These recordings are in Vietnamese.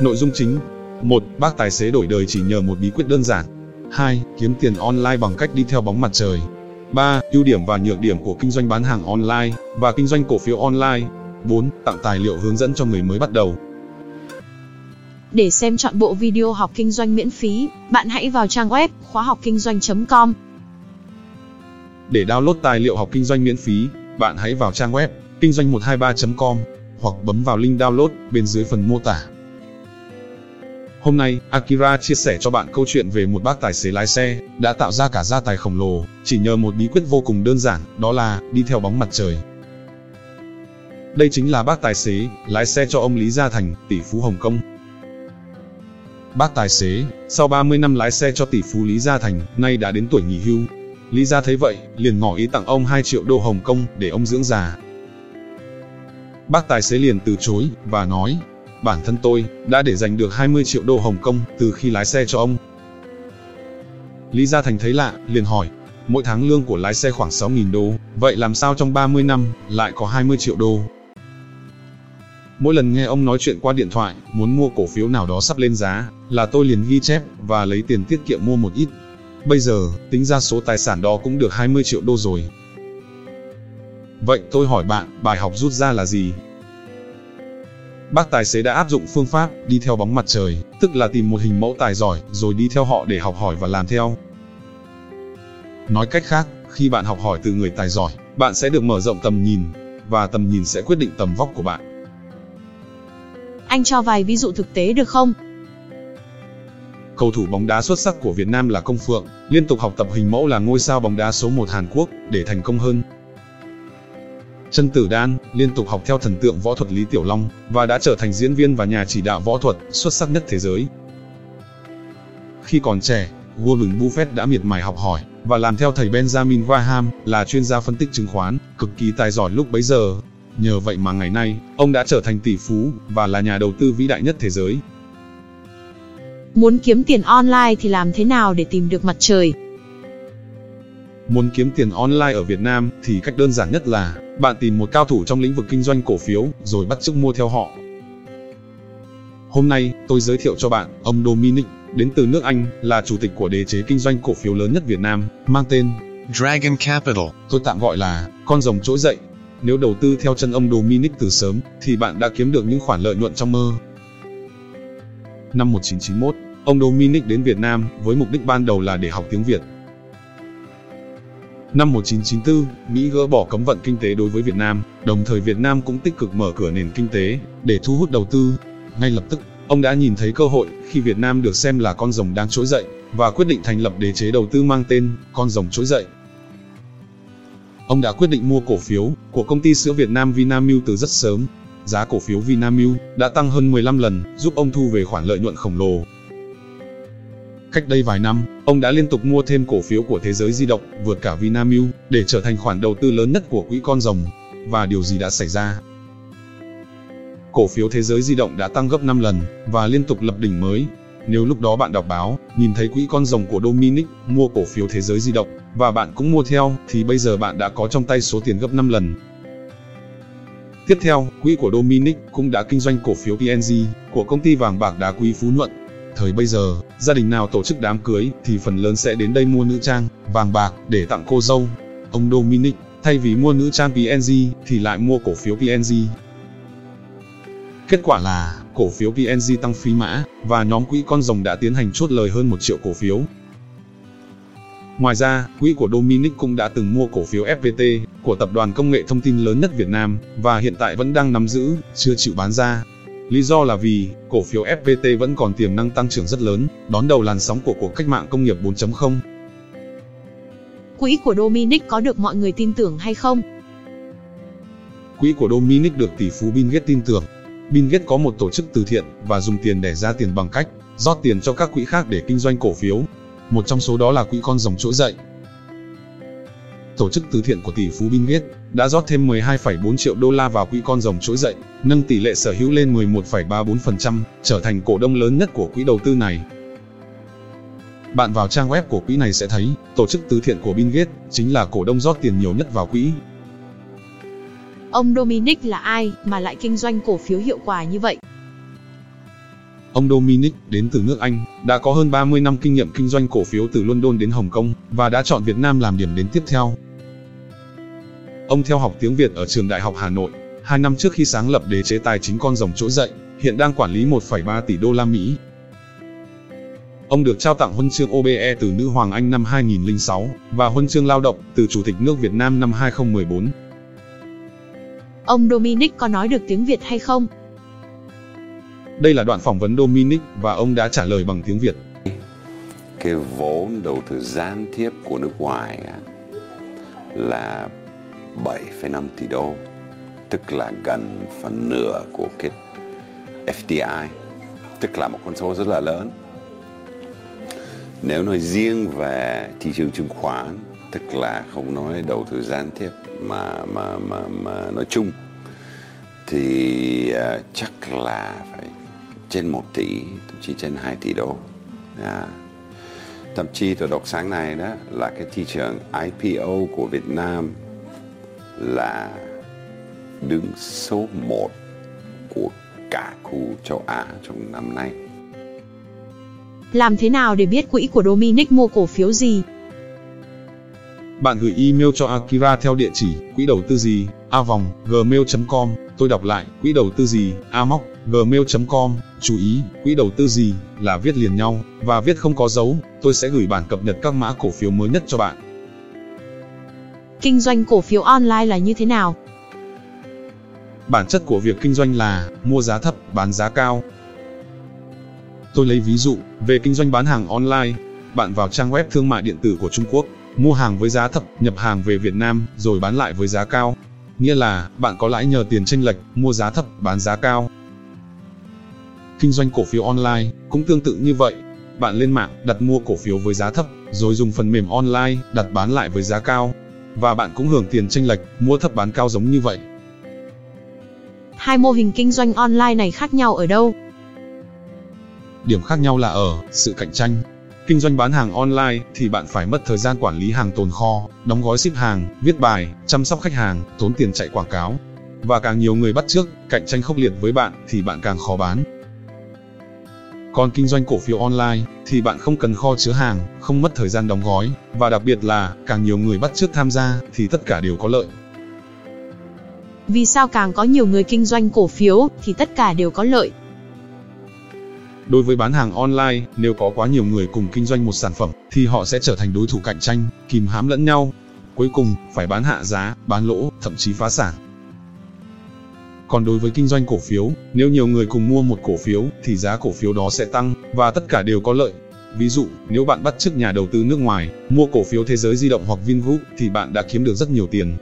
Nội dung chính 1. Bác tài xế đổi đời chỉ nhờ một bí quyết đơn giản 2. Kiếm tiền online bằng cách đi theo bóng mặt trời 3. Ưu điểm và nhược điểm của kinh doanh bán hàng online và kinh doanh cổ phiếu online 4. Tặng tài liệu hướng dẫn cho người mới bắt đầu Để xem chọn bộ video học kinh doanh miễn phí, bạn hãy vào trang web khóa học kinh doanh.com. Để download tài liệu học kinh doanh miễn phí, bạn hãy vào trang web kinh doanh 123.com hoặc bấm vào link download bên dưới phần mô tả. Hôm nay, Akira chia sẻ cho bạn câu chuyện về một bác tài xế lái xe đã tạo ra cả gia tài khổng lồ chỉ nhờ một bí quyết vô cùng đơn giản, đó là đi theo bóng mặt trời. Đây chính là bác tài xế lái xe cho ông Lý Gia Thành, tỷ phú Hồng Kông. Bác tài xế, sau 30 năm lái xe cho tỷ phú Lý Gia Thành, nay đã đến tuổi nghỉ hưu. Lý Gia thấy vậy, liền ngỏ ý tặng ông 2 triệu đô Hồng Kông để ông dưỡng già. Bác tài xế liền từ chối và nói, bản thân tôi đã để dành được 20 triệu đô Hồng Kông từ khi lái xe cho ông. Lý Gia Thành thấy lạ, liền hỏi, mỗi tháng lương của lái xe khoảng 6.000 đô, vậy làm sao trong 30 năm lại có 20 triệu đô? Mỗi lần nghe ông nói chuyện qua điện thoại, muốn mua cổ phiếu nào đó sắp lên giá, là tôi liền ghi chép và lấy tiền tiết kiệm mua một ít. Bây giờ, tính ra số tài sản đó cũng được 20 triệu đô rồi. Vậy tôi hỏi bạn, bài học rút ra là gì? Bác tài xế đã áp dụng phương pháp đi theo bóng mặt trời, tức là tìm một hình mẫu tài giỏi rồi đi theo họ để học hỏi và làm theo. Nói cách khác, khi bạn học hỏi từ người tài giỏi, bạn sẽ được mở rộng tầm nhìn, và tầm nhìn sẽ quyết định tầm vóc của bạn. Anh cho vài ví dụ thực tế được không? Cầu thủ bóng đá xuất sắc của Việt Nam là Công Phượng, liên tục học tập hình mẫu là ngôi sao bóng đá số 1 Hàn Quốc để thành công hơn. Trân Tử Đan liên tục học theo thần tượng võ thuật Lý Tiểu Long và đã trở thành diễn viên và nhà chỉ đạo võ thuật xuất sắc nhất thế giới. Khi còn trẻ, Warren Buffett đã miệt mài học hỏi và làm theo thầy Benjamin Graham là chuyên gia phân tích chứng khoán, cực kỳ tài giỏi lúc bấy giờ. Nhờ vậy mà ngày nay, ông đã trở thành tỷ phú và là nhà đầu tư vĩ đại nhất thế giới. Muốn kiếm tiền online thì làm thế nào để tìm được mặt trời? Muốn kiếm tiền online ở Việt Nam thì cách đơn giản nhất là bạn tìm một cao thủ trong lĩnh vực kinh doanh cổ phiếu rồi bắt chước mua theo họ. Hôm nay, tôi giới thiệu cho bạn ông Dominic, đến từ nước Anh, là chủ tịch của đế chế kinh doanh cổ phiếu lớn nhất Việt Nam, mang tên Dragon Capital. Tôi tạm gọi là con rồng trỗi dậy. Nếu đầu tư theo chân ông Dominic từ sớm, thì bạn đã kiếm được những khoản lợi nhuận trong mơ. Năm 1991, ông Dominic đến Việt Nam với mục đích ban đầu là để học tiếng Việt. Năm 1994, Mỹ gỡ bỏ cấm vận kinh tế đối với Việt Nam, đồng thời Việt Nam cũng tích cực mở cửa nền kinh tế để thu hút đầu tư. Ngay lập tức, ông đã nhìn thấy cơ hội khi Việt Nam được xem là con rồng đang trỗi dậy và quyết định thành lập đế chế đầu tư mang tên con rồng trỗi dậy. Ông đã quyết định mua cổ phiếu của công ty sữa Việt Nam Vinamilk từ rất sớm. Giá cổ phiếu Vinamilk đã tăng hơn 15 lần, giúp ông thu về khoản lợi nhuận khổng lồ Cách đây vài năm, ông đã liên tục mua thêm cổ phiếu của thế giới di động, vượt cả Vinamilk, để trở thành khoản đầu tư lớn nhất của quỹ con rồng. Và điều gì đã xảy ra? Cổ phiếu thế giới di động đã tăng gấp 5 lần, và liên tục lập đỉnh mới. Nếu lúc đó bạn đọc báo, nhìn thấy quỹ con rồng của Dominic mua cổ phiếu thế giới di động, và bạn cũng mua theo, thì bây giờ bạn đã có trong tay số tiền gấp 5 lần. Tiếp theo, quỹ của Dominic cũng đã kinh doanh cổ phiếu PNG của công ty vàng bạc đá quý Phú Nhuận Thời bây giờ, gia đình nào tổ chức đám cưới thì phần lớn sẽ đến đây mua nữ trang, vàng bạc để tặng cô dâu. Ông Dominic, thay vì mua nữ trang PNG thì lại mua cổ phiếu PNG. Kết quả là, cổ phiếu PNG tăng phi mã, và nhóm quỹ con rồng đã tiến hành chốt lời hơn 1 triệu cổ phiếu. Ngoài ra, quỹ của Dominic cũng đã từng mua cổ phiếu FPT của tập đoàn công nghệ thông tin lớn nhất Việt Nam và hiện tại vẫn đang nắm giữ, chưa chịu bán ra. Lý do là vì, cổ phiếu FPT vẫn còn tiềm năng tăng trưởng rất lớn, đón đầu làn sóng của cuộc cách mạng công nghiệp 4.0. Quỹ của Dominic có được mọi người tin tưởng hay không? Quỹ của Dominic được tỷ phú Bill Gates tin tưởng. Bill Gates có một tổ chức từ thiện và dùng tiền để ra tiền bằng cách rót tiền cho các quỹ khác để kinh doanh cổ phiếu. Một trong số đó là quỹ con rồng trỗi dậy, tổ chức từ thiện của tỷ phú Bill Gates đã rót thêm 12,4 triệu đô la vào quỹ con rồng trỗi dậy, nâng tỷ lệ sở hữu lên 11,34%, trở thành cổ đông lớn nhất của quỹ đầu tư này. Bạn vào trang web của quỹ này sẽ thấy, tổ chức từ thiện của Bill Gates chính là cổ đông rót tiền nhiều nhất vào quỹ. Ông Dominic là ai mà lại kinh doanh cổ phiếu hiệu quả như vậy? Ông Dominic, đến từ nước Anh, đã có hơn 30 năm kinh nghiệm kinh doanh cổ phiếu từ London đến Hồng Kông, và đã chọn Việt Nam làm điểm đến tiếp theo. Ông theo học tiếng Việt ở trường Đại học Hà Nội, hai năm trước khi sáng lập đế chế tài chính con rồng trỗi dậy, hiện đang quản lý 1,3 tỷ đô la Mỹ. Ông được trao tặng huân chương OBE từ Nữ Hoàng Anh năm 2006 và huân chương lao động từ Chủ tịch nước Việt Nam năm 2014. Ông Dominic có nói được tiếng Việt hay không? Đây là đoạn phỏng vấn Dominic và ông đã trả lời bằng tiếng Việt. Cái vốn đầu tư gián tiếp của nước ngoài là 7,5 tỷ đô, tức là gần phần nửa của cái FDI, tức là một con số rất là lớn. Nếu nói riêng về thị trường chứng khoán, tức là không nói đầu tư gián tiếp mà mà mà mà nói chung thì uh, chắc là phải trên 1 tỷ, thậm chí trên 2 tỷ đô. À. Thậm chí tôi đọc sáng nay đó là cái thị trường IPO của Việt Nam là đứng số 1 của cả khu châu Á trong năm nay. Làm thế nào để biết quỹ của Dominic mua cổ phiếu gì? Bạn gửi email cho Akira theo địa chỉ quỹ đầu tư gì, a vòng, gmail.com. Tôi đọc lại, quỹ đầu tư gì, a móc, gmail.com. Chú ý, quỹ đầu tư gì là viết liền nhau và viết không có dấu. Tôi sẽ gửi bản cập nhật các mã cổ phiếu mới nhất cho bạn. Kinh doanh cổ phiếu online là như thế nào? Bản chất của việc kinh doanh là mua giá thấp, bán giá cao. Tôi lấy ví dụ về kinh doanh bán hàng online. Bạn vào trang web thương mại điện tử của Trung Quốc, mua hàng với giá thấp, nhập hàng về Việt Nam, rồi bán lại với giá cao. Nghĩa là, bạn có lãi nhờ tiền chênh lệch, mua giá thấp, bán giá cao. Kinh doanh cổ phiếu online cũng tương tự như vậy. Bạn lên mạng, đặt mua cổ phiếu với giá thấp, rồi dùng phần mềm online, đặt bán lại với giá cao. Và bạn cũng hưởng tiền chênh lệch, mua thấp bán cao giống như vậy. Hai mô hình kinh doanh online này khác nhau ở đâu? Điểm khác nhau là ở sự cạnh tranh. Kinh doanh bán hàng online thì bạn phải mất thời gian quản lý hàng tồn kho, đóng gói ship hàng, viết bài, chăm sóc khách hàng, tốn tiền chạy quảng cáo. Và càng nhiều người bắt trước, cạnh tranh khốc liệt với bạn thì bạn càng khó bán. Còn kinh doanh cổ phiếu online thì bạn không cần kho chứa hàng, không mất thời gian đóng gói và đặc biệt là càng nhiều người bắt trước tham gia thì tất cả đều có lợi. Vì sao càng có nhiều người kinh doanh cổ phiếu thì tất cả đều có lợi? Đối với bán hàng online, nếu có quá nhiều người cùng kinh doanh một sản phẩm, thì họ sẽ trở thành đối thủ cạnh tranh, kìm hãm lẫn nhau. Cuối cùng, phải bán hạ giá, bán lỗ, thậm chí phá sản. Còn đối với kinh doanh cổ phiếu, nếu nhiều người cùng mua một cổ phiếu, thì giá cổ phiếu đó sẽ tăng, và tất cả đều có lợi. Ví dụ, nếu bạn bắt chước nhà đầu tư nước ngoài, mua cổ phiếu thế giới di động hoặc Vingroup, thì bạn đã kiếm được rất nhiều tiền.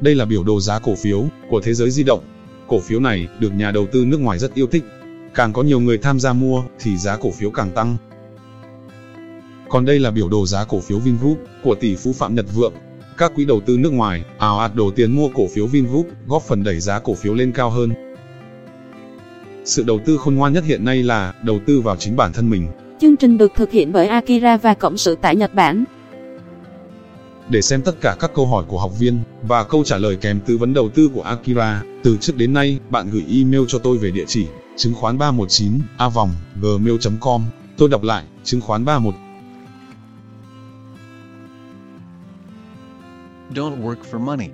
Đây là biểu đồ giá cổ phiếu của thế giới di động. Cổ phiếu này được nhà đầu tư nước ngoài rất yêu thích. Càng có nhiều người tham gia mua thì giá cổ phiếu càng tăng. Còn đây là biểu đồ giá cổ phiếu Vingroup của tỷ phú Phạm Nhật Vượng. Các quỹ đầu tư nước ngoài ào ạt đổ tiền mua cổ phiếu Vingroup, góp phần đẩy giá cổ phiếu lên cao hơn. Sự đầu tư khôn ngoan nhất hiện nay là đầu tư vào chính bản thân mình. Chương trình được thực hiện bởi Akira và Cộng sự tại Nhật Bản. Để xem tất cả các câu hỏi của học viên và câu trả lời kèm tư vấn đầu tư của Akira, từ trước đến nay, bạn gửi email cho tôi về địa chỉ chứng khoán 319 a vòng gmail.com. Tôi đọc lại, chứng khoán 31 Don't work for money.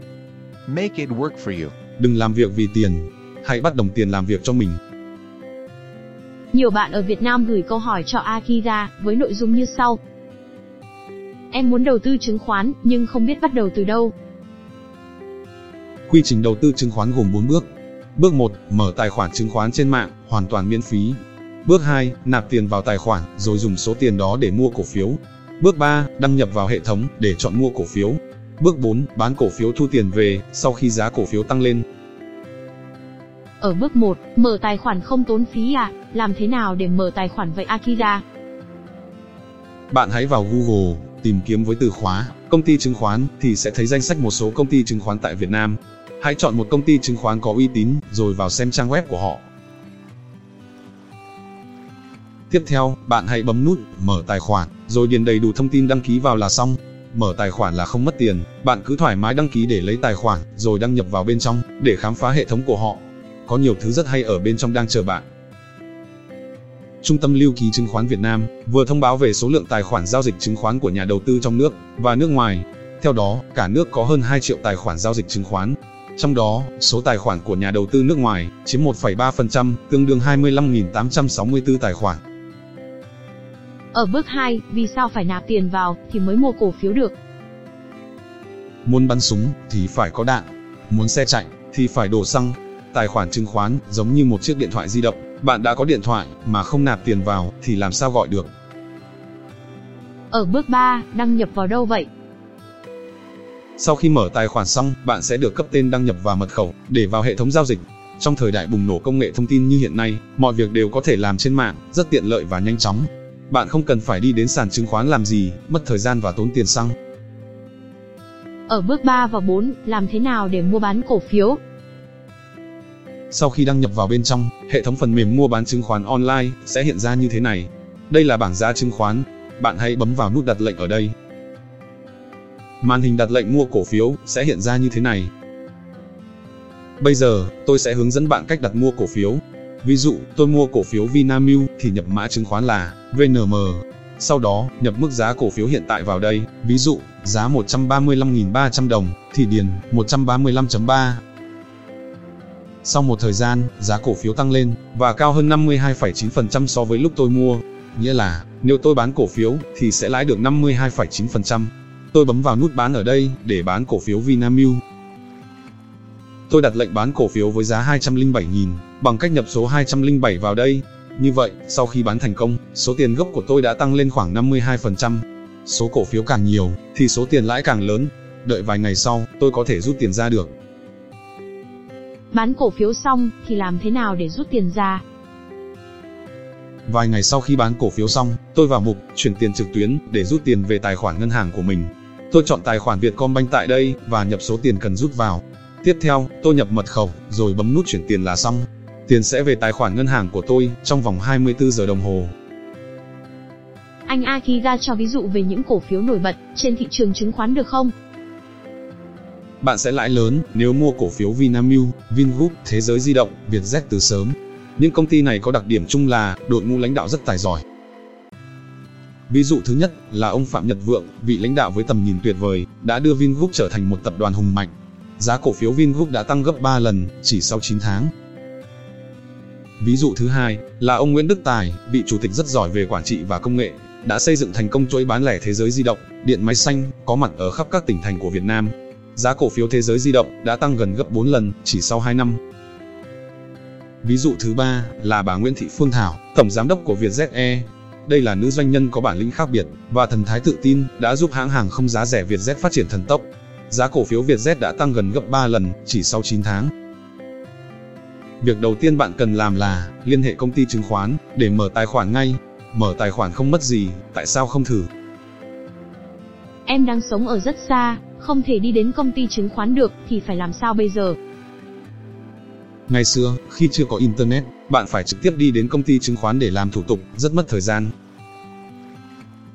Make it work for you. Đừng làm việc vì tiền, hãy bắt đồng tiền làm việc cho mình. Nhiều bạn ở Việt Nam gửi câu hỏi cho Akira với nội dung như sau. Em muốn đầu tư chứng khoán nhưng không biết bắt đầu từ đâu. Quy trình đầu tư chứng khoán gồm 4 bước. Bước 1, mở tài khoản chứng khoán trên mạng, hoàn toàn miễn phí. Bước 2, nạp tiền vào tài khoản rồi dùng số tiền đó để mua cổ phiếu. Bước 3, đăng nhập vào hệ thống để chọn mua cổ phiếu. Bước 4, bán cổ phiếu thu tiền về sau khi giá cổ phiếu tăng lên. Ở bước 1, mở tài khoản không tốn phí à? Làm thế nào để mở tài khoản vậy Akira? Bạn hãy vào Google, tìm kiếm với từ khóa công ty chứng khoán thì sẽ thấy danh sách một số công ty chứng khoán tại Việt Nam. Hãy chọn một công ty chứng khoán có uy tín rồi vào xem trang web của họ. Tiếp theo, bạn hãy bấm nút mở tài khoản, rồi điền đầy đủ thông tin đăng ký vào là xong. Mở tài khoản là không mất tiền, bạn cứ thoải mái đăng ký để lấy tài khoản, rồi đăng nhập vào bên trong để khám phá hệ thống của họ. Có nhiều thứ rất hay ở bên trong đang chờ bạn. Trung tâm Lưu ký Chứng khoán Việt Nam vừa thông báo về số lượng tài khoản giao dịch chứng khoán của nhà đầu tư trong nước và nước ngoài. Theo đó, cả nước có hơn 2 triệu tài khoản giao dịch chứng khoán. Trong đó, số tài khoản của nhà đầu tư nước ngoài chiếm 1,3%, tương đương 25.864 tài khoản. Ở bước 2, vì sao phải nạp tiền vào thì mới mua cổ phiếu được? Muốn bắn súng thì phải có đạn, muốn xe chạy thì phải đổ xăng. Tài khoản chứng khoán giống như một chiếc điện thoại di động, bạn đã có điện thoại mà không nạp tiền vào thì làm sao gọi được. Ở bước 3, đăng nhập vào đâu vậy? Sau khi mở tài khoản xong, bạn sẽ được cấp tên đăng nhập và mật khẩu để vào hệ thống giao dịch. Trong thời đại bùng nổ công nghệ thông tin như hiện nay, mọi việc đều có thể làm trên mạng, rất tiện lợi và nhanh chóng. Bạn không cần phải đi đến sàn chứng khoán làm gì, mất thời gian và tốn tiền xăng. Ở bước 3 và 4, làm thế nào để mua bán cổ phiếu? Sau khi đăng nhập vào bên trong, hệ thống phần mềm mua bán chứng khoán online sẽ hiện ra như thế này. Đây là bảng giá chứng khoán. Bạn hãy bấm vào nút đặt lệnh ở đây. Màn hình đặt lệnh mua cổ phiếu sẽ hiện ra như thế này. Bây giờ, tôi sẽ hướng dẫn bạn cách đặt mua cổ phiếu. Ví dụ, tôi mua cổ phiếu Vinamilk thì nhập mã chứng khoán là VNM. Sau đó, nhập mức giá cổ phiếu hiện tại vào đây, ví dụ, giá 135.300 đồng, thì điền 135.3. Sau một thời gian, giá cổ phiếu tăng lên, và cao hơn 52,9% so với lúc tôi mua. Nghĩa là, nếu tôi bán cổ phiếu, thì sẽ lãi được 52,9%. Tôi bấm vào nút bán ở đây, để bán cổ phiếu Vinamilk. Tôi đặt lệnh bán cổ phiếu với giá 207.000, bằng cách nhập số 207 vào đây. Như vậy, sau khi bán thành công, số tiền gốc của tôi đã tăng lên khoảng 52%. Số cổ phiếu càng nhiều, thì số tiền lãi càng lớn. Đợi vài ngày sau, tôi có thể rút tiền ra được. Bán cổ phiếu xong, thì làm thế nào để rút tiền ra? Vài ngày sau khi bán cổ phiếu xong, tôi vào mục chuyển tiền trực tuyến để rút tiền về tài khoản ngân hàng của mình. Tôi chọn tài khoản Vietcombank tại đây và nhập số tiền cần rút vào. Tiếp theo, tôi nhập mật khẩu rồi bấm nút chuyển tiền là xong. Tiền sẽ về tài khoản ngân hàng của tôi trong vòng 24 giờ đồng hồ. Anh Akira cho ví dụ về những cổ phiếu nổi bật trên thị trường chứng khoán được không? Bạn sẽ lãi lớn nếu mua cổ phiếu Vinamilk, Vingroup, Thế giới di động, Vietjet từ sớm. Những công ty này có đặc điểm chung là đội ngũ lãnh đạo rất tài giỏi. Ví dụ thứ nhất là ông Phạm Nhật Vượng, vị lãnh đạo với tầm nhìn tuyệt vời, đã đưa Vingroup trở thành một tập đoàn hùng mạnh. Giá cổ phiếu Vingroup đã tăng gấp 3 lần chỉ sau 9 tháng. Ví dụ thứ hai là ông Nguyễn Đức Tài, vị chủ tịch rất giỏi về quản trị và công nghệ, đã xây dựng thành công chuỗi bán lẻ thế giới di động, điện máy xanh, có mặt ở khắp các tỉnh thành của Việt Nam. Giá cổ phiếu thế giới di động đã tăng gần gấp 4 lần chỉ sau 2 năm. Ví dụ thứ ba là bà Nguyễn Thị Phương Thảo, tổng giám đốc của Vietjet Air. Đây là nữ doanh nhân có bản lĩnh khác biệt và thần thái tự tin đã giúp hãng hàng không giá rẻ Vietjet phát triển thần tốc. Giá cổ phiếu Vietjet đã tăng gần gấp 3 lần chỉ sau 9 tháng. Việc đầu tiên bạn cần làm là liên hệ công ty chứng khoán để mở tài khoản ngay. Mở tài khoản không mất gì, tại sao không thử? Em đang sống ở rất xa, không thể đi đến công ty chứng khoán được thì phải làm sao bây giờ? Ngày xưa, khi chưa có internet, bạn phải trực tiếp đi đến công ty chứng khoán để làm thủ tục, rất mất thời gian.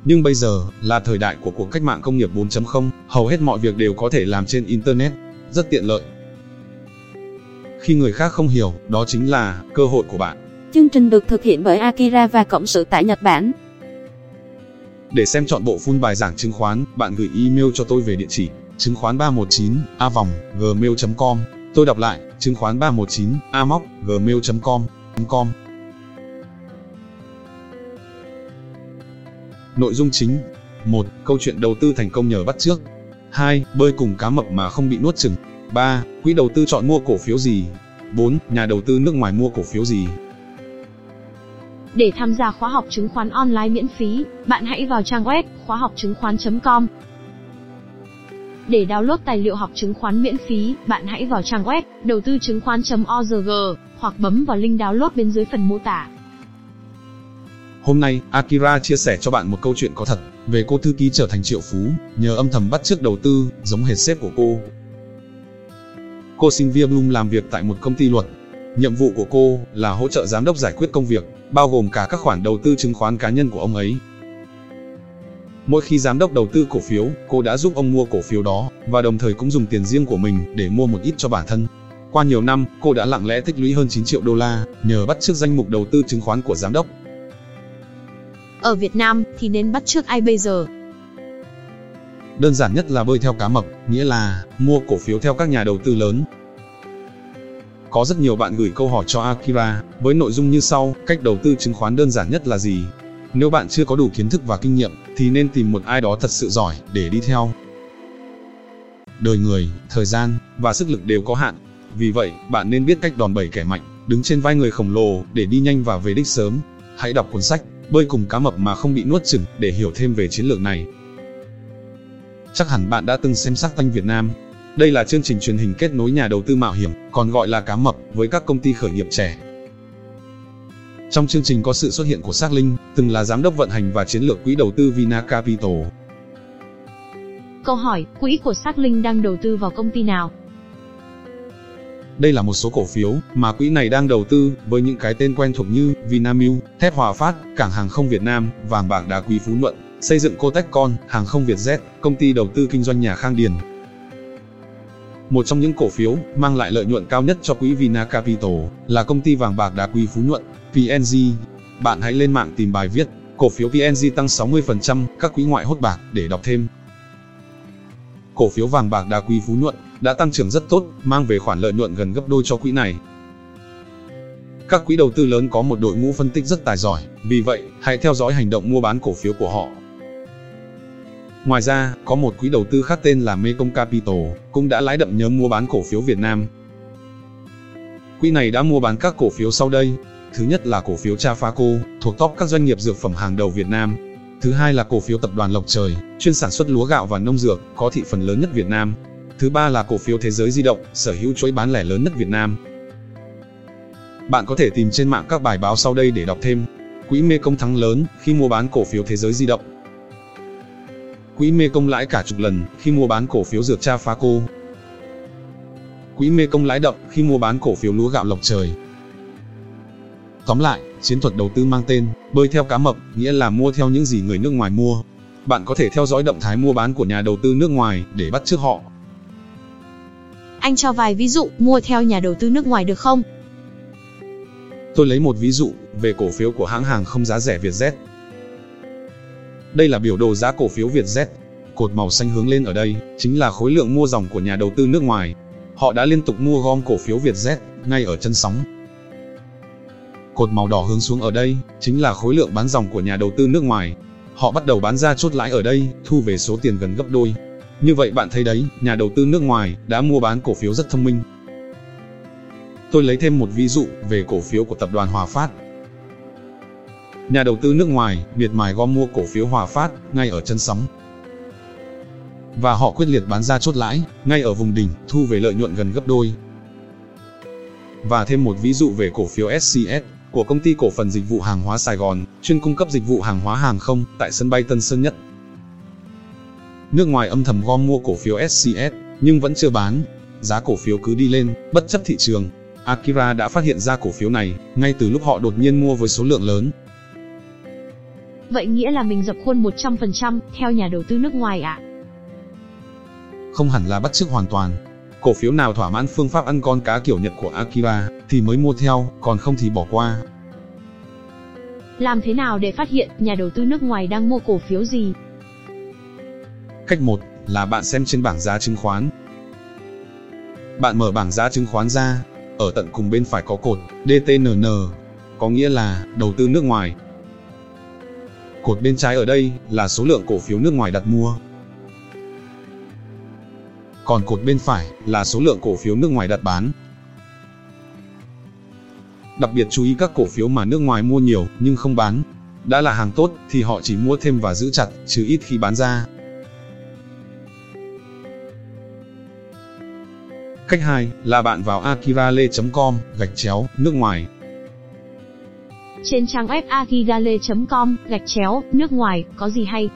Nhưng bây giờ là thời đại của cuộc cách mạng công nghiệp 4.0, hầu hết mọi việc đều có thể làm trên internet, rất tiện lợi. Khi người khác không hiểu, đó chính là cơ hội của bạn. Chương trình được thực hiện bởi Akira và Cộng sự tại Nhật Bản. Để xem chọn bộ full bài giảng chứng khoán, bạn gửi email cho tôi về địa chỉ chứng khoán 319 a vòng gmail.com. Tôi đọc lại, chứng khoán 319 a móc gmail.com. com. Nội dung chính 1. Câu chuyện đầu tư thành công nhờ bắt trước 2. Bơi cùng cá mập mà không bị nuốt chửng 3. Quỹ đầu tư chọn mua cổ phiếu gì 4. Nhà đầu tư nước ngoài mua cổ phiếu gì Để tham gia khóa học chứng khoán online miễn phí, bạn hãy vào trang web khóa học chứng khoán.com. Để download tài liệu học chứng khoán miễn phí, bạn hãy vào trang web đầu tư chứng khoán.org hoặc bấm vào link download bên dưới phần mô tả. Hôm nay, Akira chia sẻ cho bạn một câu chuyện có thật về cô thư ký trở thành triệu phú nhờ âm thầm bắt chước đầu tư, giống hệt sếp của cô. Cô Sylvia Bloom làm việc tại một công ty luật. Nhiệm vụ của cô là hỗ trợ giám đốc giải quyết công việc, bao gồm cả các khoản đầu tư chứng khoán cá nhân của ông ấy. Mỗi khi giám đốc đầu tư cổ phiếu, cô đã giúp ông mua cổ phiếu đó, và đồng thời cũng dùng tiền riêng của mình để mua một ít cho bản thân. Qua nhiều năm, cô đã lặng lẽ tích lũy hơn 9 triệu đô la, nhờ bắt chước danh mục đầu tư chứng khoán của giám đốc. Ở Việt Nam thì nên bắt chước ai bây giờ? Đơn giản nhất là bơi theo cá mập, nghĩa là mua cổ phiếu theo các nhà đầu tư lớn. Có rất nhiều bạn gửi câu hỏi cho Akira với nội dung như sau, cách đầu tư chứng khoán đơn giản nhất là gì? Nếu bạn chưa có đủ kiến thức và kinh nghiệm thì nên tìm một ai đó thật sự giỏi để đi theo. Đời người, thời gian và sức lực đều có hạn. Vì vậy, bạn nên biết cách đòn bẩy kẻ mạnh, đứng trên vai người khổng lồ để đi nhanh và về đích sớm. Hãy đọc cuốn sách Bơi cùng cá mập mà không bị nuốt chửng để hiểu thêm về chiến lược này. Chắc hẳn bạn đã từng xem Sắc Tanh Việt Nam. Đây là chương trình truyền hình kết nối nhà đầu tư mạo hiểm, còn gọi là cá mập, với các công ty khởi nghiệp trẻ. Trong chương trình có sự xuất hiện của Sắc Linh, từng là giám đốc vận hành và chiến lược quỹ đầu tư Vina Capital. Câu hỏi, quỹ của Sắc Linh đang đầu tư vào công ty nào? Đây là một số cổ phiếu mà quỹ này đang đầu tư với những cái tên quen thuộc như Vinamilk, Thép Hòa Phát, Cảng hàng không Việt Nam, Vàng bạc đá quý Phú Nhuận, xây dựng Cotecon, hàng không Vietjet, công ty đầu tư kinh doanh nhà Khang Điền. Một trong những cổ phiếu mang lại lợi nhuận cao nhất cho quỹ Vina Capital là công ty vàng bạc đá quý Phú Nhuận, PNG. Bạn hãy lên mạng tìm bài viết cổ phiếu PNG tăng 60%, các quỹ ngoại hốt bạc để đọc thêm. Cổ phiếu vàng bạc đá quý Phú Nhuận đã tăng trưởng rất tốt, mang về khoản lợi nhuận gần gấp đôi cho quỹ này. Các quỹ đầu tư lớn có một đội ngũ phân tích rất tài giỏi, vì vậy, hãy theo dõi hành động mua bán cổ phiếu của họ. Ngoài ra, có một quỹ đầu tư khác tên là Mekong Capital, cũng đã lái đậm nhớ mua bán cổ phiếu Việt Nam. Quỹ này đã mua bán các cổ phiếu sau đây. Thứ nhất là cổ phiếu Trafaco, thuộc top các doanh nghiệp dược phẩm hàng đầu Việt Nam. Thứ hai là cổ phiếu tập đoàn Lộc Trời, chuyên sản xuất lúa gạo và nông dược, có thị phần lớn nhất Việt Nam. Thứ ba là cổ phiếu Thế giới di động, sở hữu chuỗi bán lẻ lớn nhất Việt Nam. Bạn có thể tìm trên mạng các bài báo sau đây để đọc thêm. Quỹ Mekong thắng lớn khi mua bán cổ phiếu Thế giới di động. Quỹ Mekong lãi cả chục lần khi mua bán cổ phiếu dược Trafaco. Quỹ Mekong lãi đậm khi mua bán cổ phiếu lúa gạo Lộc Trời. Tóm lại, chiến thuật đầu tư mang tên bơi theo cá mập, nghĩa là mua theo những gì người nước ngoài mua. Bạn có thể theo dõi động thái mua bán của nhà đầu tư nước ngoài để bắt chước họ. Anh cho vài ví dụ mua theo nhà đầu tư nước ngoài được không? Tôi lấy một ví dụ về cổ phiếu của hãng hàng không giá rẻ Vietjet. Đây là biểu đồ giá cổ phiếu Vietjet. Cột màu xanh hướng lên ở đây chính là khối lượng mua dòng của nhà đầu tư nước ngoài. Họ đã liên tục mua gom cổ phiếu Vietjet ngay ở chân sóng. Cột màu đỏ hướng xuống ở đây chính là khối lượng bán dòng của nhà đầu tư nước ngoài. Họ bắt đầu bán ra chốt lãi ở đây, thu về số tiền gần gấp đôi. Như vậy bạn thấy đấy, nhà đầu tư nước ngoài đã mua bán cổ phiếu rất thông minh. Tôi lấy thêm một ví dụ về cổ phiếu của tập đoàn Hòa Phát. Nhà đầu tư nước ngoài miệt mài gom mua cổ phiếu Hòa Phát ngay ở chân sóng. Và họ quyết liệt bán ra chốt lãi, ngay ở vùng đỉnh, thu về lợi nhuận gần gấp đôi. Và thêm một ví dụ về cổ phiếu SCS của công ty cổ phần dịch vụ hàng hóa Sài Gòn, chuyên cung cấp dịch vụ hàng hóa hàng không tại sân bay Tân Sơn Nhất. Nước ngoài âm thầm gom mua cổ phiếu SCS, nhưng vẫn chưa bán. Giá cổ phiếu cứ đi lên, bất chấp thị trường. Akira đã phát hiện ra cổ phiếu này, ngay từ lúc họ đột nhiên mua với số lượng lớn. Vậy nghĩa là mình dập khuôn 100% theo nhà đầu tư nước ngoài ạ? À? Không hẳn là bắt chước hoàn toàn. Cổ phiếu nào thỏa mãn phương pháp ăn con cá kiểu Nhật của Akira thì mới mua theo, còn không thì bỏ qua. Làm thế nào để phát hiện nhà đầu tư nước ngoài đang mua cổ phiếu gì? Cách 1 là bạn xem trên bảng giá chứng khoán. Bạn mở bảng giá chứng khoán ra, ở tận cùng bên phải có cột DTNN, có nghĩa là đầu tư nước ngoài. Cột bên trái ở đây là số lượng cổ phiếu nước ngoài đặt mua. Còn cột bên phải là số lượng cổ phiếu nước ngoài đặt bán. Đặc biệt chú ý các cổ phiếu mà nước ngoài mua nhiều nhưng không bán. Đã là hàng tốt thì họ chỉ mua thêm và giữ chặt, chứ ít khi bán ra. Cách 2 là bạn vào akirale.com, gạch chéo, nước ngoài. Trên trang web akirale.com, gạch chéo, nước ngoài, có gì hay?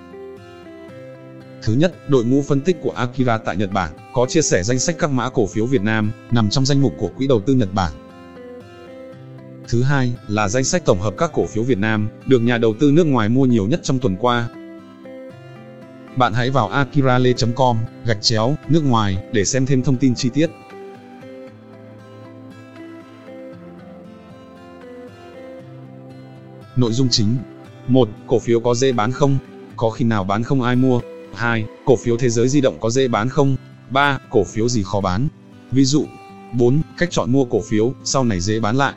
Thứ nhất, đội ngũ phân tích của Akira tại Nhật Bản có chia sẻ danh sách các mã cổ phiếu Việt Nam nằm trong danh mục của Quỹ đầu tư Nhật Bản. Thứ hai là danh sách tổng hợp các cổ phiếu Việt Nam được nhà đầu tư nước ngoài mua nhiều nhất trong tuần qua. Bạn hãy vào akirale.com, gạch chéo, nước ngoài để xem thêm thông tin chi tiết. Nội dung chính 1. Cổ phiếu có dễ bán không? Có khi nào bán không ai mua? 2. Cổ phiếu thế giới di động có dễ bán không? 3. Cổ phiếu gì khó bán? Ví dụ 4. Cách chọn mua cổ phiếu, sau này dễ bán lại.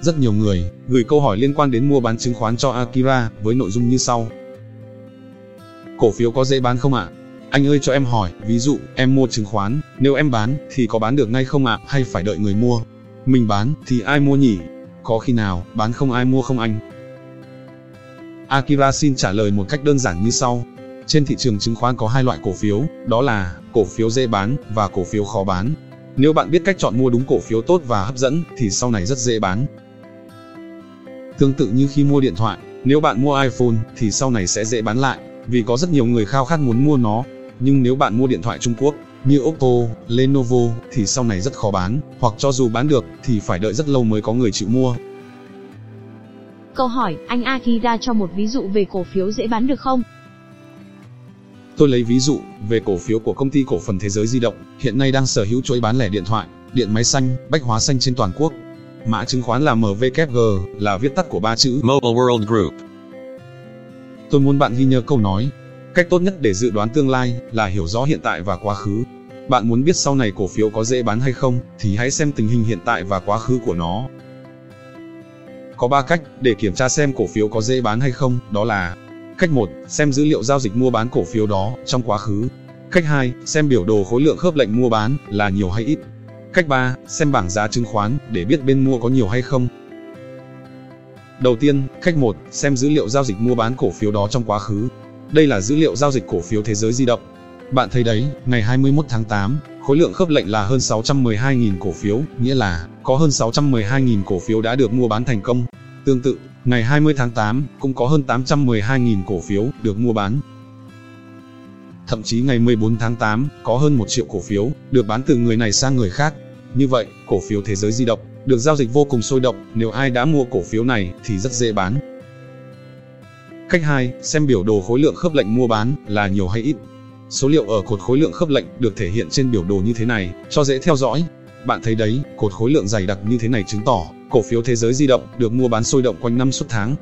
Rất nhiều người gửi câu hỏi liên quan đến mua bán chứng khoán cho Akira với nội dung như sau. Cổ phiếu có dễ bán không ạ? Anh ơi cho em hỏi, ví dụ, em mua chứng khoán, nếu em bán, thì có bán được ngay không ạ, hay phải đợi người mua? Mình bán, thì ai mua nhỉ? Có khi nào, bán không ai mua không anh? Akira xin trả lời một cách đơn giản như sau. Trên thị trường chứng khoán có hai loại cổ phiếu, đó là cổ phiếu dễ bán và cổ phiếu khó bán. Nếu bạn biết cách chọn mua đúng cổ phiếu tốt và hấp dẫn thì sau này rất dễ bán. Tương tự như khi mua điện thoại, nếu bạn mua iPhone thì sau này sẽ dễ bán lại, vì có rất nhiều người khao khát muốn mua nó. Nhưng nếu bạn mua điện thoại Trung Quốc, như Oppo, Lenovo thì sau này rất khó bán, hoặc cho dù bán được thì phải đợi rất lâu mới có người chịu mua. Câu hỏi, anh Akira cho một ví dụ về cổ phiếu dễ bán được không? Tôi lấy ví dụ về cổ phiếu của công ty cổ phần Thế giới di động, hiện nay đang sở hữu chuỗi bán lẻ điện thoại, điện máy xanh, bách hóa xanh trên toàn quốc. Mã chứng khoán là MVKG, là viết tắt của ba chữ Mobile World Group. Tôi muốn bạn ghi nhớ câu nói, cách tốt nhất để dự đoán tương lai là hiểu rõ hiện tại và quá khứ. Bạn muốn biết sau này cổ phiếu có dễ bán hay không, thì hãy xem tình hình hiện tại và quá khứ của nó. Có 3 cách để kiểm tra xem cổ phiếu có dễ bán hay không, đó là Cách 1, xem dữ liệu giao dịch mua bán cổ phiếu đó trong quá khứ. Cách 2, xem biểu đồ khối lượng khớp lệnh mua bán là nhiều hay ít. Cách 3, xem bảng giá chứng khoán để biết bên mua có nhiều hay không. Đầu tiên, cách 1, xem dữ liệu giao dịch mua bán cổ phiếu đó trong quá khứ. Đây là dữ liệu giao dịch cổ phiếu thế giới di động. Bạn thấy đấy, ngày 21 tháng 8, khối lượng khớp lệnh là hơn 612.000 cổ phiếu, nghĩa là có hơn 612.000 cổ phiếu đã được mua bán thành công. Tương tự, ngày 20 tháng 8 cũng có hơn 812.000 cổ phiếu được mua bán. Thậm chí ngày 14 tháng 8 có hơn 1 triệu cổ phiếu được bán từ người này sang người khác. Như vậy, cổ phiếu thế giới di động được giao dịch vô cùng sôi động, nếu ai đã mua cổ phiếu này thì rất dễ bán. Cách 2, xem biểu đồ khối lượng khớp lệnh mua bán là nhiều hay ít. Số liệu ở cột khối lượng khớp lệnh được thể hiện trên biểu đồ như thế này, cho dễ theo dõi. Bạn thấy đấy, cột khối lượng dày đặc như thế này chứng tỏ cổ phiếu thế giới di động được mua bán sôi động quanh năm suốt tháng.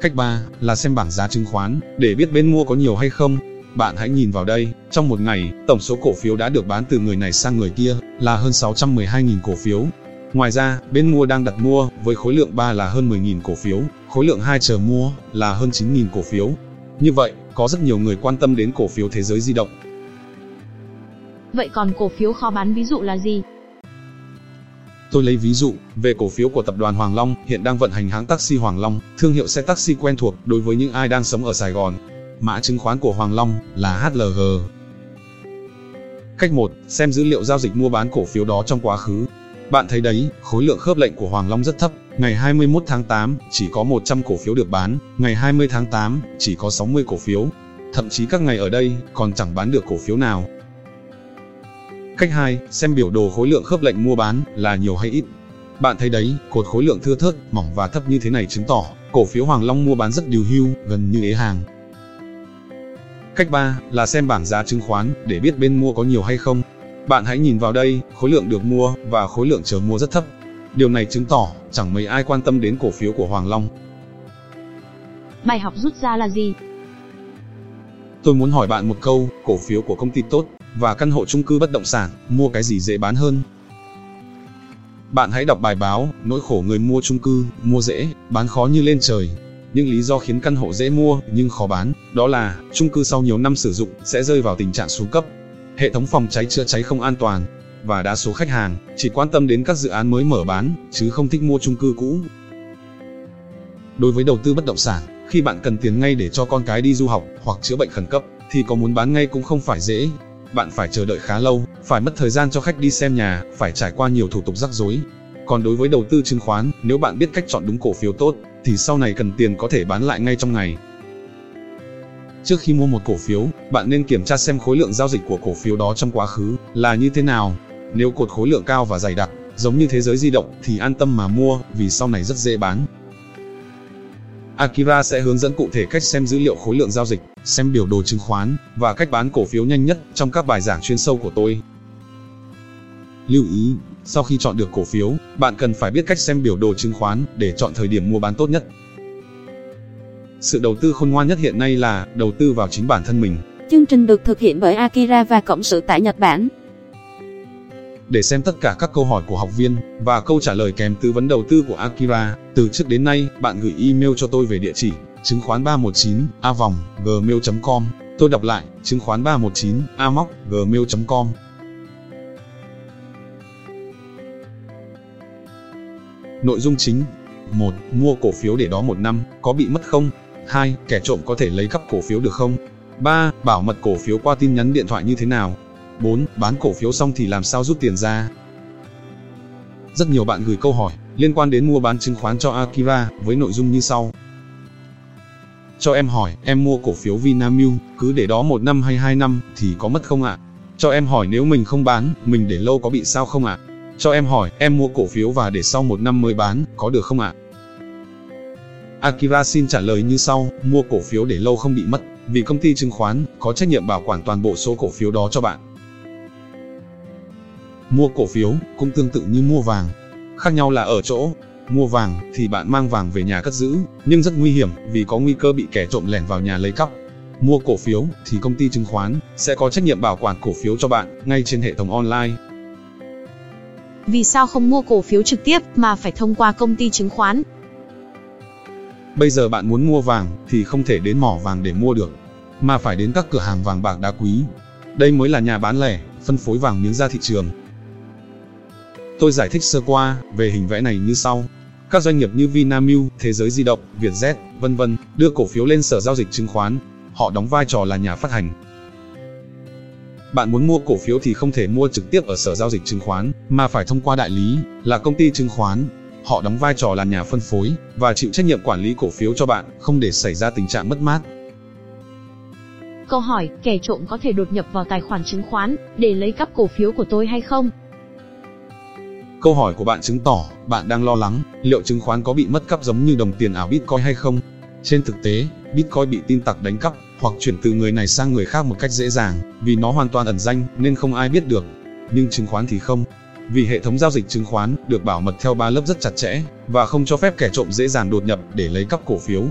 Cách 3 là xem bảng giá chứng khoán để biết bên mua có nhiều hay không. Bạn hãy nhìn vào đây, trong một ngày, tổng số cổ phiếu đã được bán từ người này sang người kia là hơn 612.000 cổ phiếu. Ngoài ra, bên mua đang đặt mua với khối lượng 3 là hơn 10.000 cổ phiếu, khối lượng 2 chờ mua là hơn 9.000 cổ phiếu. Như vậy, có rất nhiều người quan tâm đến cổ phiếu thế giới di động. Vậy còn cổ phiếu khó bán ví dụ là gì? Tôi lấy ví dụ về cổ phiếu của tập đoàn Hoàng Long, hiện đang vận hành hãng taxi Hoàng Long, thương hiệu xe taxi quen thuộc đối với những ai đang sống ở Sài Gòn. Mã chứng khoán của Hoàng Long là HLG. Cách 1, xem dữ liệu giao dịch mua bán cổ phiếu đó trong quá khứ. Bạn thấy đấy, khối lượng khớp lệnh của Hoàng Long rất thấp, ngày 21 tháng 8 chỉ có 100 cổ phiếu được bán, ngày 20 tháng 8 chỉ có 60 cổ phiếu. Thậm chí các ngày ở đây còn chẳng bán được cổ phiếu nào. Cách 2, xem biểu đồ khối lượng khớp lệnh mua bán là nhiều hay ít. Bạn thấy đấy, cột khối lượng thưa thớt, mỏng và thấp như thế này chứng tỏ cổ phiếu Hoàng Long mua bán rất điều hưu, gần như ế hàng. Cách 3 là xem bảng giá chứng khoán để biết bên mua có nhiều hay không. Bạn hãy nhìn vào đây, khối lượng được mua và khối lượng chờ mua rất thấp. Điều này chứng tỏ chẳng mấy ai quan tâm đến cổ phiếu của Hoàng Long. Bài học rút ra là gì? Tôi muốn hỏi bạn một câu, cổ phiếu của công ty tốt và căn hộ chung cư bất động sản, mua cái gì dễ bán hơn? Bạn hãy đọc bài báo, nỗi khổ người mua chung cư, mua dễ, bán khó như lên trời. Những lý do khiến căn hộ dễ mua nhưng khó bán, đó là chung cư sau nhiều năm sử dụng sẽ rơi vào tình trạng xuống cấp, hệ thống phòng cháy chữa cháy không an toàn, và đa số khách hàng chỉ quan tâm đến các dự án mới mở bán, chứ không thích mua chung cư cũ. Đối với đầu tư bất động sản, khi bạn cần tiền ngay để cho con cái đi du học hoặc chữa bệnh khẩn cấp, thì có muốn bán ngay cũng không phải dễ. Bạn phải chờ đợi khá lâu, phải mất thời gian cho khách đi xem nhà, phải trải qua nhiều thủ tục rắc rối. Còn đối với đầu tư chứng khoán, nếu bạn biết cách chọn đúng cổ phiếu tốt, thì sau này cần tiền có thể bán lại ngay trong ngày. Trước khi mua một cổ phiếu, bạn nên kiểm tra xem khối lượng giao dịch của cổ phiếu đó trong quá khứ là như thế nào. Nếu cột khối lượng cao và dày đặc, giống như thế giới di động thì an tâm mà mua vì sau này rất dễ bán. Akira sẽ hướng dẫn cụ thể cách xem dữ liệu khối lượng giao dịch, xem biểu đồ chứng khoán và cách bán cổ phiếu nhanh nhất trong các bài giảng chuyên sâu của tôi. Lưu ý, sau khi chọn được cổ phiếu, bạn cần phải biết cách xem biểu đồ chứng khoán để chọn thời điểm mua bán tốt nhất. Sự đầu tư khôn ngoan nhất hiện nay là đầu tư vào chính bản thân mình. Chương trình được thực hiện bởi Akira và Cộng sự tại Nhật Bản. Để xem tất cả các câu hỏi của học viên và câu trả lời kèm tư vấn đầu tư của Akira, từ trước đến nay, bạn gửi email cho tôi về địa chỉ chứng khoán 319 a vòng gmail.com. Tôi đọc lại, chứng khoán 319 a móc gmail.com. Nội dung chính 1. Mua cổ phiếu để đó một năm, có bị mất không? 2. Kẻ trộm có thể lấy cắp cổ phiếu được không? 3. Bảo mật cổ phiếu qua tin nhắn điện thoại như thế nào? 4. Bán cổ phiếu xong thì làm sao rút tiền ra? Rất nhiều bạn gửi câu hỏi liên quan đến mua bán chứng khoán cho Akira với nội dung như sau. Cho em hỏi, em mua cổ phiếu Vinamilk, cứ để đó một năm hay hai năm thì có mất không ạ? Cho em hỏi nếu mình không bán, mình để lâu có bị sao không ạ? Cho em hỏi, em mua cổ phiếu và để sau một năm mới bán, có được không ạ? Akira xin trả lời như sau, mua cổ phiếu để lâu không bị mất, vì công ty chứng khoán có trách nhiệm bảo quản toàn bộ số cổ phiếu đó cho bạn. Mua cổ phiếu cũng tương tự như mua vàng. Khác nhau là ở chỗ, mua vàng thì bạn mang vàng về nhà cất giữ, nhưng rất nguy hiểm vì có nguy cơ bị kẻ trộm lẻn vào nhà lấy cắp. Mua cổ phiếu thì công ty chứng khoán sẽ có trách nhiệm bảo quản cổ phiếu cho bạn ngay trên hệ thống online. Vì sao không mua cổ phiếu trực tiếp mà phải thông qua công ty chứng khoán? Bây giờ bạn muốn mua vàng thì không thể đến mỏ vàng để mua được, mà phải đến các cửa hàng vàng bạc đá quý. Đây mới là nhà bán lẻ, phân phối vàng miếng ra thị trường. Tôi giải thích sơ qua về hình vẽ này như sau. Các doanh nghiệp như Vinamilk, Thế giới di động, Vietjet, vân vân đưa cổ phiếu lên sở giao dịch chứng khoán. Họ đóng vai trò là nhà phát hành. Bạn muốn mua cổ phiếu thì không thể mua trực tiếp ở sở giao dịch chứng khoán, mà phải thông qua đại lý, là công ty chứng khoán. Họ đóng vai trò là nhà phân phối và chịu trách nhiệm quản lý cổ phiếu cho bạn, không để xảy ra tình trạng mất mát. Câu hỏi, kẻ trộm có thể đột nhập vào tài khoản chứng khoán để lấy cắp cổ phiếu của tôi hay không? Câu hỏi của bạn chứng tỏ bạn đang lo lắng liệu chứng khoán có bị mất cắp giống như đồng tiền ảo Bitcoin hay không. Trên thực tế, Bitcoin bị tin tặc đánh cắp hoặc chuyển từ người này sang người khác một cách dễ dàng, vì nó hoàn toàn ẩn danh nên không ai biết được. Nhưng chứng khoán thì không. Vì hệ thống giao dịch chứng khoán được bảo mật theo ba lớp rất chặt chẽ và không cho phép kẻ trộm dễ dàng đột nhập để lấy cắp cổ phiếu.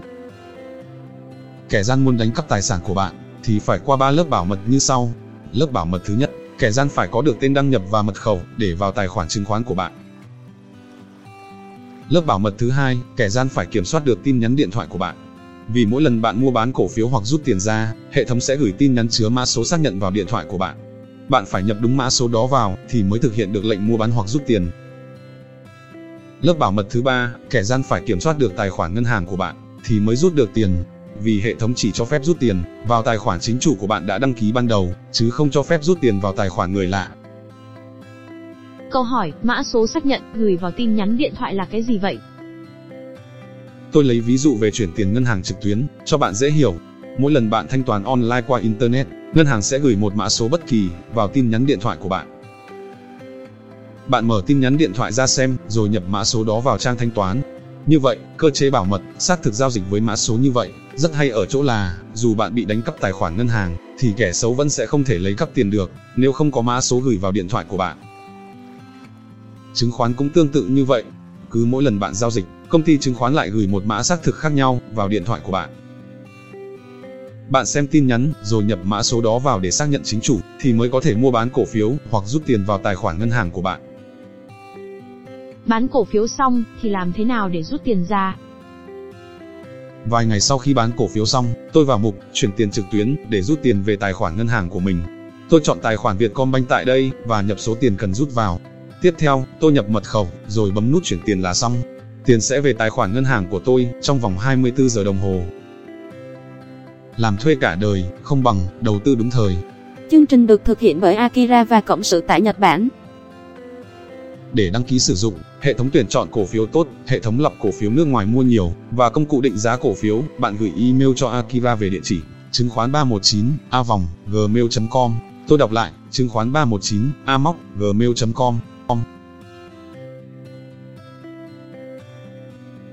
Kẻ gian muốn đánh cắp tài sản của bạn thì phải qua ba lớp bảo mật như sau. Lớp bảo mật thứ nhất, kẻ gian phải có được tên đăng nhập và mật khẩu để vào tài khoản chứng khoán của bạn. Lớp bảo mật thứ hai, kẻ gian phải kiểm soát được tin nhắn điện thoại của bạn. Vì mỗi lần bạn mua bán cổ phiếu hoặc rút tiền ra, hệ thống sẽ gửi tin nhắn chứa mã số xác nhận vào điện thoại của bạn. Bạn phải nhập đúng mã số đó vào thì mới thực hiện được lệnh mua bán hoặc rút tiền. Lớp bảo mật thứ ba, kẻ gian phải kiểm soát được tài khoản ngân hàng của bạn thì mới rút được tiền. Vì hệ thống chỉ cho phép rút tiền vào tài khoản chính chủ của bạn đã đăng ký ban đầu, chứ không cho phép rút tiền vào tài khoản người lạ. Câu hỏi, mã số xác nhận gửi vào tin nhắn điện thoại là cái gì vậy? Tôi lấy ví dụ về chuyển tiền ngân hàng trực tuyến, cho bạn dễ hiểu. Mỗi lần bạn thanh toán online qua Internet, ngân hàng sẽ gửi một mã số bất kỳ vào tin nhắn điện thoại của bạn. Bạn mở tin nhắn điện thoại ra xem, rồi nhập mã số đó vào trang thanh toán. Như vậy, cơ chế bảo mật, xác thực giao dịch với mã số như vậy, rất hay ở chỗ là, dù bạn bị đánh cắp tài khoản ngân hàng, thì kẻ xấu vẫn sẽ không thể lấy cắp tiền được, nếu không có mã số gửi vào điện thoại của bạn. Chứng khoán cũng tương tự như vậy. Cứ mỗi lần bạn giao dịch, công ty chứng khoán lại gửi một mã xác thực khác nhau vào điện thoại của bạn. Bạn xem tin nhắn, rồi nhập mã số đó vào để xác nhận chính chủ, thì mới có thể mua bán cổ phiếu hoặc rút tiền vào tài khoản ngân hàng của bạn. Bán cổ phiếu xong thì làm thế nào để rút tiền ra? Vài ngày sau khi bán cổ phiếu xong, tôi vào mục chuyển tiền trực tuyến để rút tiền về tài khoản ngân hàng của mình. Tôi chọn tài khoản Vietcombank tại đây và nhập số tiền cần rút vào. Tiếp theo, tôi nhập mật khẩu rồi bấm nút chuyển tiền là xong. Tiền sẽ về tài khoản ngân hàng của tôi trong vòng 24 giờ đồng hồ. Làm thuê cả đời, không bằng đầu tư đúng thời. Chương trình được thực hiện bởi Akira và Cộng sự tại Nhật Bản. Để đăng ký sử dụng, hệ thống tuyển chọn cổ phiếu tốt, hệ thống lọc cổ phiếu nước ngoài mua nhiều và công cụ định giá cổ phiếu, bạn gửi email cho Akira về địa chỉ chứng khoán 319 a vòng gmail.com. Tôi đọc lại, chứng khoán 319 a móc gmail.com.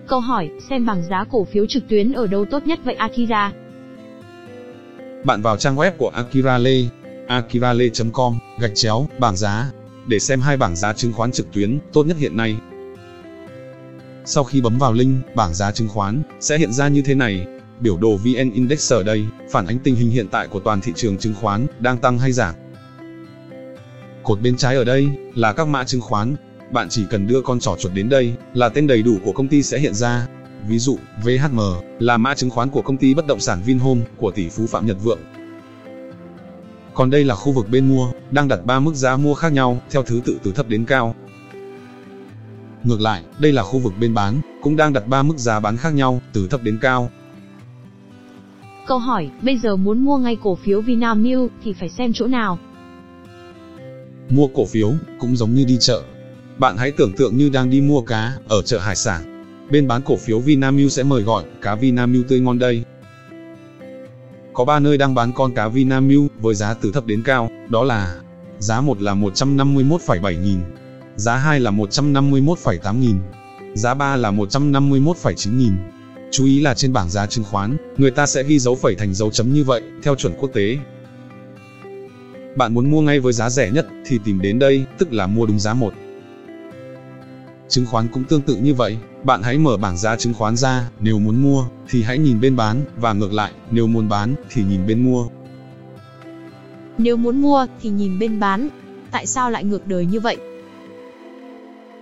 Câu hỏi, xem bảng giá cổ phiếu trực tuyến ở đâu tốt nhất vậy Akira? Bạn vào trang web của Akira Lê, akirale.com, gạch chéo, bảng giá để xem hai bảng giá chứng khoán trực tuyến tốt nhất hiện nay. Sau khi bấm vào link, bảng giá chứng khoán sẽ hiện ra như thế này. Biểu đồ VN Index ở đây phản ánh tình hình hiện tại của toàn thị trường chứng khoán đang tăng hay giảm. Cột bên trái ở đây là các mã chứng khoán. Bạn chỉ cần đưa con trỏ chuột đến đây là tên đầy đủ của công ty sẽ hiện ra. Ví dụ, VHM là mã chứng khoán của công ty bất động sản Vinhome của tỷ phú Phạm Nhật Vượng. Còn đây là khu vực bên mua, đang đặt 3 mức giá mua khác nhau, theo thứ tự từ thấp đến cao. Ngược lại, đây là khu vực bên bán, cũng đang đặt 3 mức giá bán khác nhau, từ thấp đến cao. Câu hỏi, bây giờ muốn mua ngay cổ phiếu Vinamilk thì phải xem chỗ nào? Mua cổ phiếu cũng giống như đi chợ. Bạn hãy tưởng tượng như đang đi mua cá ở chợ hải sản. Bên bán cổ phiếu Vinamilk sẽ mời gọi cá Vinamilk tươi ngon đây. Có 3 nơi đang bán con cá Vinamilk với giá từ thấp đến cao, đó là giá 1 là 151,7 nghìn, giá 2 là 151,8 nghìn, giá 3 là 151,9 nghìn. Chú ý là trên bảng giá chứng khoán, người ta sẽ ghi dấu phẩy thành dấu chấm như vậy, theo chuẩn quốc tế. Bạn muốn mua ngay với giá rẻ nhất thì tìm đến đây, tức là mua đúng giá một. Chứng khoán cũng tương tự như vậy, bạn hãy mở bảng giá chứng khoán ra, nếu muốn mua thì hãy nhìn bên bán và ngược lại, nếu muốn bán thì nhìn bên mua. Nếu muốn mua thì nhìn bên bán. Tại sao lại ngược đời như vậy?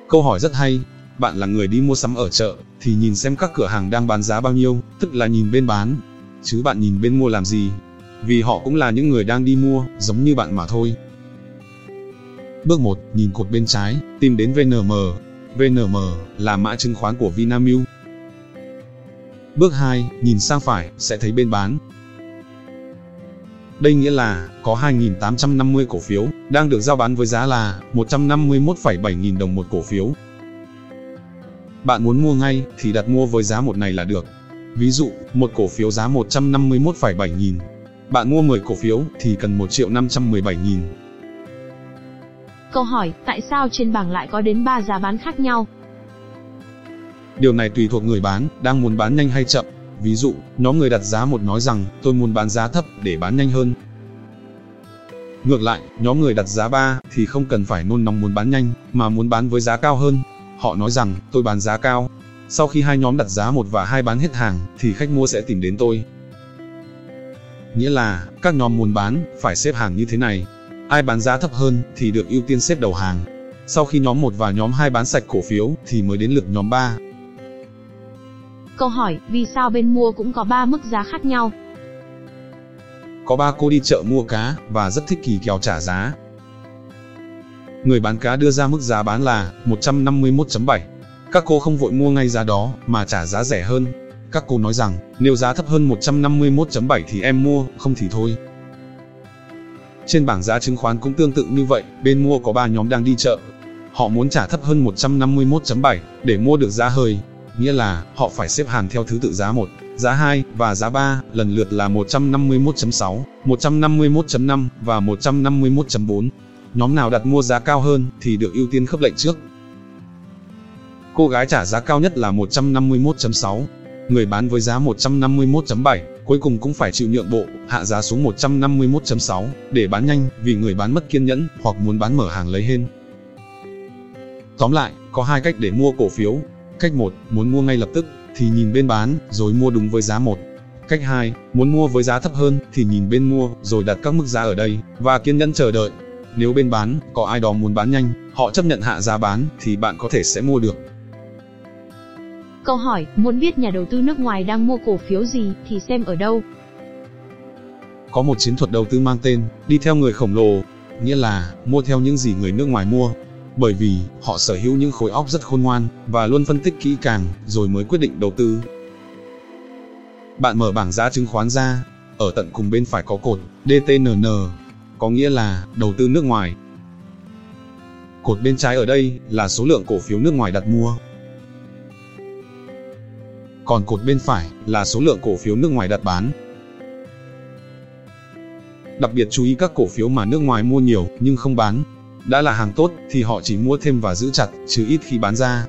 Câu hỏi rất hay. Bạn là người đi mua sắm ở chợ thì nhìn xem các cửa hàng đang bán giá bao nhiêu, tức là nhìn bên bán. Chứ bạn nhìn bên mua làm gì? Vì họ cũng là những người đang đi mua, giống như bạn mà thôi. Bước 1, nhìn cột bên trái, tìm đến VNM, VNM là mã chứng khoán của Vinamilk. Bước 2, nhìn sang phải, sẽ thấy bên bán. Đây nghĩa là, có 2.850 cổ phiếu, đang được giao bán với giá là 151,7 nghìn đồng một cổ phiếu. Bạn muốn mua ngay, thì đặt mua với giá một này là được. Ví dụ, một cổ phiếu giá 151,7 nghìn. Bạn mua 10 cổ phiếu, thì cần 1 triệu 517 nghìn. Câu hỏi, tại sao trên bảng lại có đến 3 giá bán khác nhau? Điều này tùy thuộc người bán, đang muốn bán nhanh hay chậm. Ví dụ, nhóm người đặt giá một nói rằng, tôi muốn bán giá thấp để bán nhanh hơn. Ngược lại, nhóm người đặt giá 3 thì không cần phải nôn nóng muốn bán nhanh, mà muốn bán với giá cao hơn. Họ nói rằng, tôi bán giá cao. Sau khi hai nhóm đặt giá một và hai bán hết hàng, thì khách mua sẽ tìm đến tôi. Nghĩa là, các nhóm muốn bán, phải xếp hàng như thế này, Ai bán giá thấp hơn thì được ưu tiên xếp đầu hàng. Sau khi nhóm 1 và nhóm 2 bán sạch cổ phiếu thì mới đến lượt nhóm 3. Câu hỏi, vì sao bên mua cũng có 3 mức giá khác nhau? Có ba cô đi chợ mua cá và rất thích kỳ kèo trả giá. Người bán cá đưa ra mức giá bán là 151.7. Các cô không vội mua ngay giá đó mà trả giá rẻ hơn. Các cô nói rằng, nếu giá thấp hơn 151.7 thì em mua, không thì thôi. Trên bảng giá chứng khoán cũng tương tự như vậy, bên mua có 3 nhóm đang đi chợ. Họ muốn trả thấp hơn 151.7 để mua được giá hơi, nghĩa là họ phải xếp hàng theo thứ tự giá 1, giá 2 và giá 3, lần lượt là 151.6, 151.5 và 151.4. Nhóm nào đặt mua giá cao hơn thì được ưu tiên khớp lệnh trước. Cô gái trả giá cao nhất là 151.6, người bán với giá 151.7 cuối cùng cũng phải chịu nhượng bộ, hạ giá xuống 151.6, để bán nhanh, vì người bán mất kiên nhẫn, hoặc muốn bán mở hàng lấy hên. Tóm lại, có hai cách để mua cổ phiếu. Cách 1, muốn mua ngay lập tức, thì nhìn bên bán, rồi mua đúng với giá 1. Cách 2, muốn mua với giá thấp hơn, thì nhìn bên mua, rồi đặt các mức giá ở đây, và kiên nhẫn chờ đợi. Nếu bên bán, có ai đó muốn bán nhanh, họ chấp nhận hạ giá bán, thì bạn có thể sẽ mua được. Câu hỏi, muốn biết nhà đầu tư nước ngoài đang mua cổ phiếu gì thì xem ở đâu? Có một chiến thuật đầu tư mang tên, đi theo người khổng lồ, nghĩa là mua theo những gì người nước ngoài mua. Bởi vì, họ sở hữu những khối óc rất khôn ngoan, và luôn phân tích kỹ càng, rồi mới quyết định đầu tư. Bạn mở bảng giá chứng khoán ra, ở tận cùng bên phải có cột DTNN, có nghĩa là đầu tư nước ngoài. Cột bên trái ở đây là số lượng cổ phiếu nước ngoài đặt mua, còn cột bên phải là số lượng cổ phiếu nước ngoài đặt bán. Đặc biệt chú ý các cổ phiếu mà nước ngoài mua nhiều nhưng không bán. Đã là hàng tốt thì họ chỉ mua thêm và giữ chặt, chứ ít khi bán ra.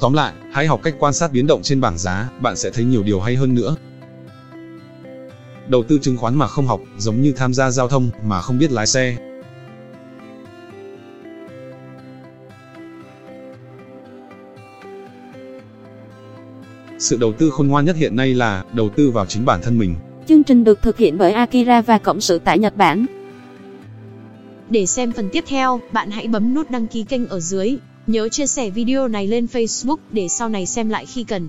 Tóm lại, hãy học cách quan sát biến động trên bảng giá, bạn sẽ thấy nhiều điều hay hơn nữa. Đầu tư chứng khoán mà không học, giống như tham gia giao thông mà không biết lái xe. Sự đầu tư khôn ngoan nhất hiện nay là đầu tư vào chính bản thân mình. Chương trình được thực hiện bởi Akira và Cộng sự tại Nhật Bản. Để xem phần tiếp theo, bạn hãy bấm nút đăng ký kênh ở dưới. Nhớ chia sẻ video này lên Facebook để sau này xem lại khi cần.